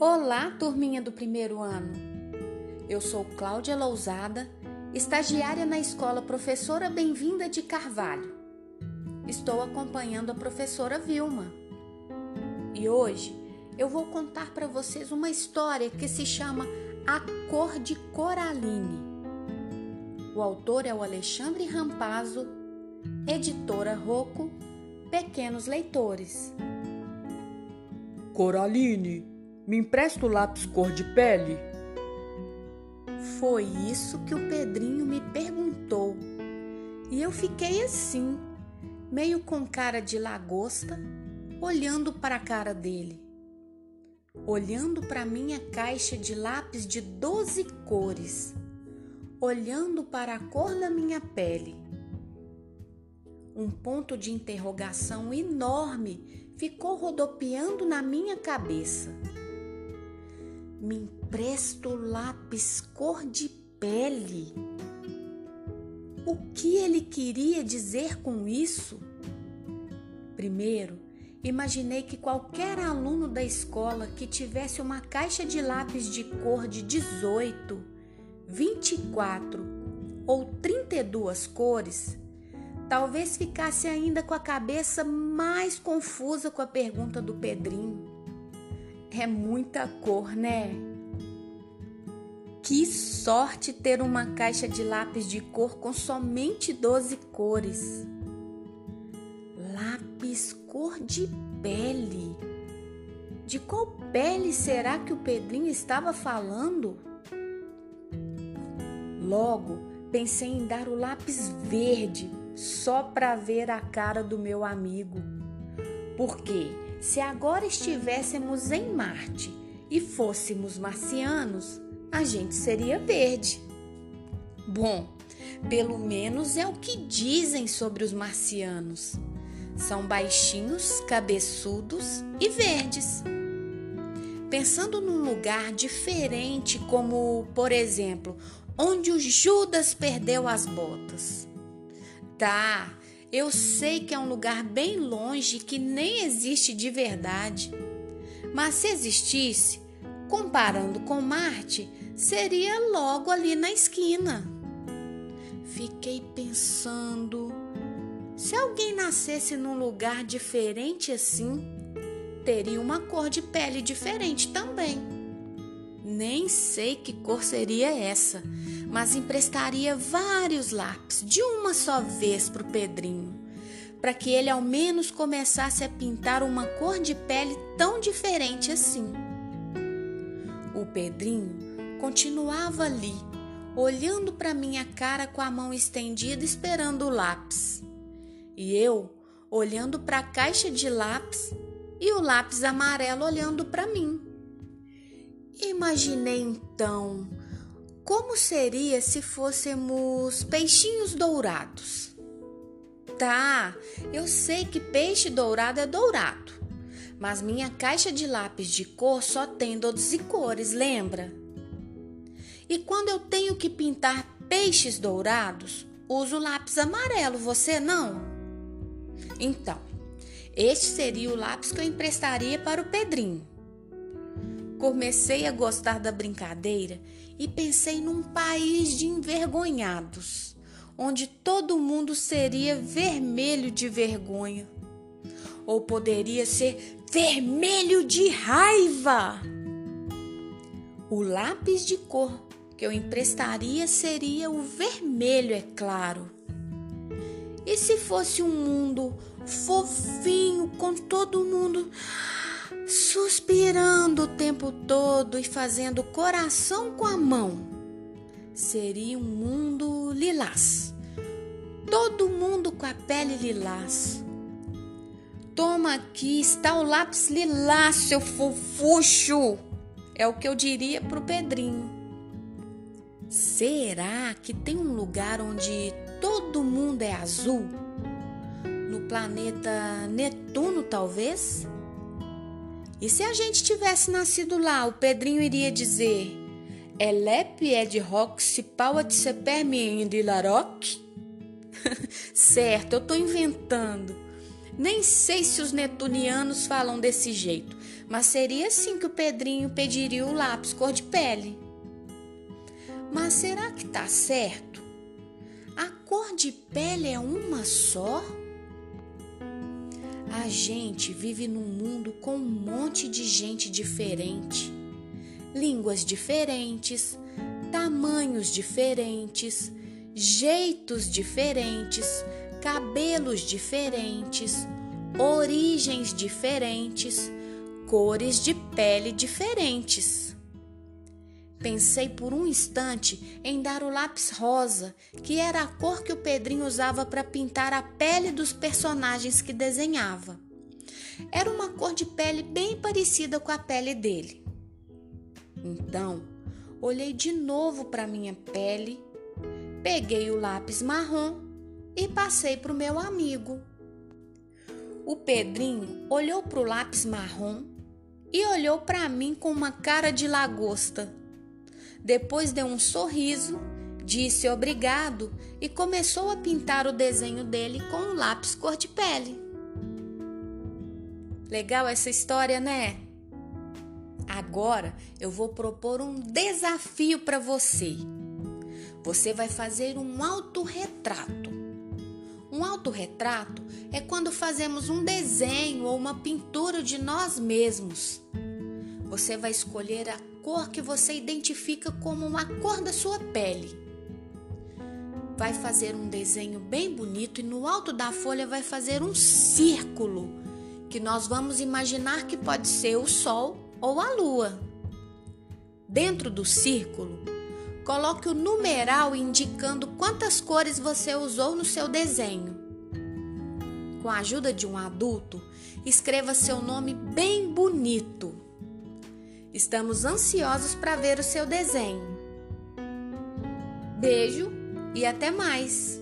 Olá, turminha do primeiro ano. Eu sou Cláudia Lousada, estagiária na escola Professora Bem-vinda de Carvalho. Estou acompanhando a professora Vilma. E hoje eu vou contar para vocês uma história que se chama A Cor de Coraline. O autor é o Alexandre Rampazzo, editora Rocco, Pequenos Leitores. Coraline, me empresta o lápis cor de pele? Foi isso que o Pedrinho me perguntou. E eu fiquei assim, meio com cara de lagosta, olhando para a cara dele. Olhando para minha caixa de lápis de doze cores, olhando para a cor da minha pele. Um ponto de interrogação enorme ficou rodopiando na minha cabeça. Me empresta o lápis cor de pele. O que ele queria dizer com isso? Primeiro, imaginei que qualquer aluno da escola que tivesse uma caixa de lápis de cor de 18, 24 ou 32 cores, talvez ficasse ainda com a cabeça mais confusa com a pergunta do Pedrinho. É muita cor, né? Que sorte ter uma caixa de lápis de cor com somente 12 cores. Lápis cor de pele. De qual pele será que o Pedrinho estava falando? Logo, pensei em dar o lápis verde só para ver a cara do meu amigo. Por quê? Se agora estivéssemos em Marte e fôssemos marcianos, a gente seria verde. Bom, pelo menos é o que dizem sobre os marcianos. São baixinhos, cabeçudos e verdes. Pensando num lugar diferente, como, por exemplo, onde o Judas perdeu as botas. Tá, eu sei que é um lugar bem longe que nem existe de verdade. Mas se existisse, comparando com Marte, seria logo ali na esquina. Fiquei pensando: se alguém nascesse num lugar diferente assim, teria uma cor de pele diferente também. Nem sei que cor seria essa mas emprestaria vários lápis de uma só vez para o Pedrinho, para que ele ao menos começasse a pintar uma cor de pele tão diferente assim. O Pedrinho continuava ali, olhando para minha cara com a mão estendida, esperando o lápis. E eu olhando para a caixa de lápis e o lápis amarelo olhando para mim. Imaginei então como seria se fôssemos peixinhos dourados? Tá, eu sei que peixe dourado é dourado, mas minha caixa de lápis de cor só tem 12 cores, lembra? E quando eu tenho que pintar peixes dourados, uso lápis amarelo, você não? Então, este seria o lápis que eu emprestaria para o Pedrinho. Comecei a gostar da brincadeira e pensei num país de envergonhados, onde todo mundo seria vermelho de vergonha. Ou poderia ser vermelho de raiva. O lápis de cor que eu emprestaria seria o vermelho, é claro. E se fosse um mundo fofinho com todo mundo suspirando o tempo todo e fazendo coração com a mão. Seria um mundo lilás. Todo mundo com a pele lilás. Toma aqui, está o lápis lilás, seu fofucho. É o que eu diria pro Pedrinho. Será que tem um lugar onde todo mundo é azul? No planeta Netuno, talvez? E se a gente tivesse nascido lá, o Pedrinho iria dizer: Elep é de rock se pau de se permindo de laroque? certo, eu tô inventando. Nem sei se os netunianos falam desse jeito, mas seria assim que o Pedrinho pediria o lápis cor de pele. Mas será que tá certo? A cor de pele é uma só? A gente vive num mundo com um monte de gente diferente, línguas diferentes, tamanhos diferentes, jeitos diferentes, cabelos diferentes, origens diferentes, cores de pele diferentes. Pensei por um instante em dar o lápis rosa, que era a cor que o Pedrinho usava para pintar a pele dos personagens que desenhava. Era uma cor de pele bem parecida com a pele dele. Então, olhei de novo para minha pele, peguei o lápis marrom e passei para o meu amigo. O Pedrinho olhou para o lápis marrom e olhou para mim com uma cara de lagosta. Depois deu um sorriso, disse obrigado e começou a pintar o desenho dele com o lápis cor de pele. Legal essa história, né? Agora eu vou propor um desafio para você. Você vai fazer um autorretrato. Um autorretrato é quando fazemos um desenho ou uma pintura de nós mesmos. Você vai escolher a cor que você identifica como a cor da sua pele. Vai fazer um desenho bem bonito e no alto da folha vai fazer um círculo que nós vamos imaginar que pode ser o sol ou a lua. Dentro do círculo, coloque o numeral indicando quantas cores você usou no seu desenho. Com a ajuda de um adulto, escreva seu nome bem bonito. Estamos ansiosos para ver o seu desenho. Beijo e até mais!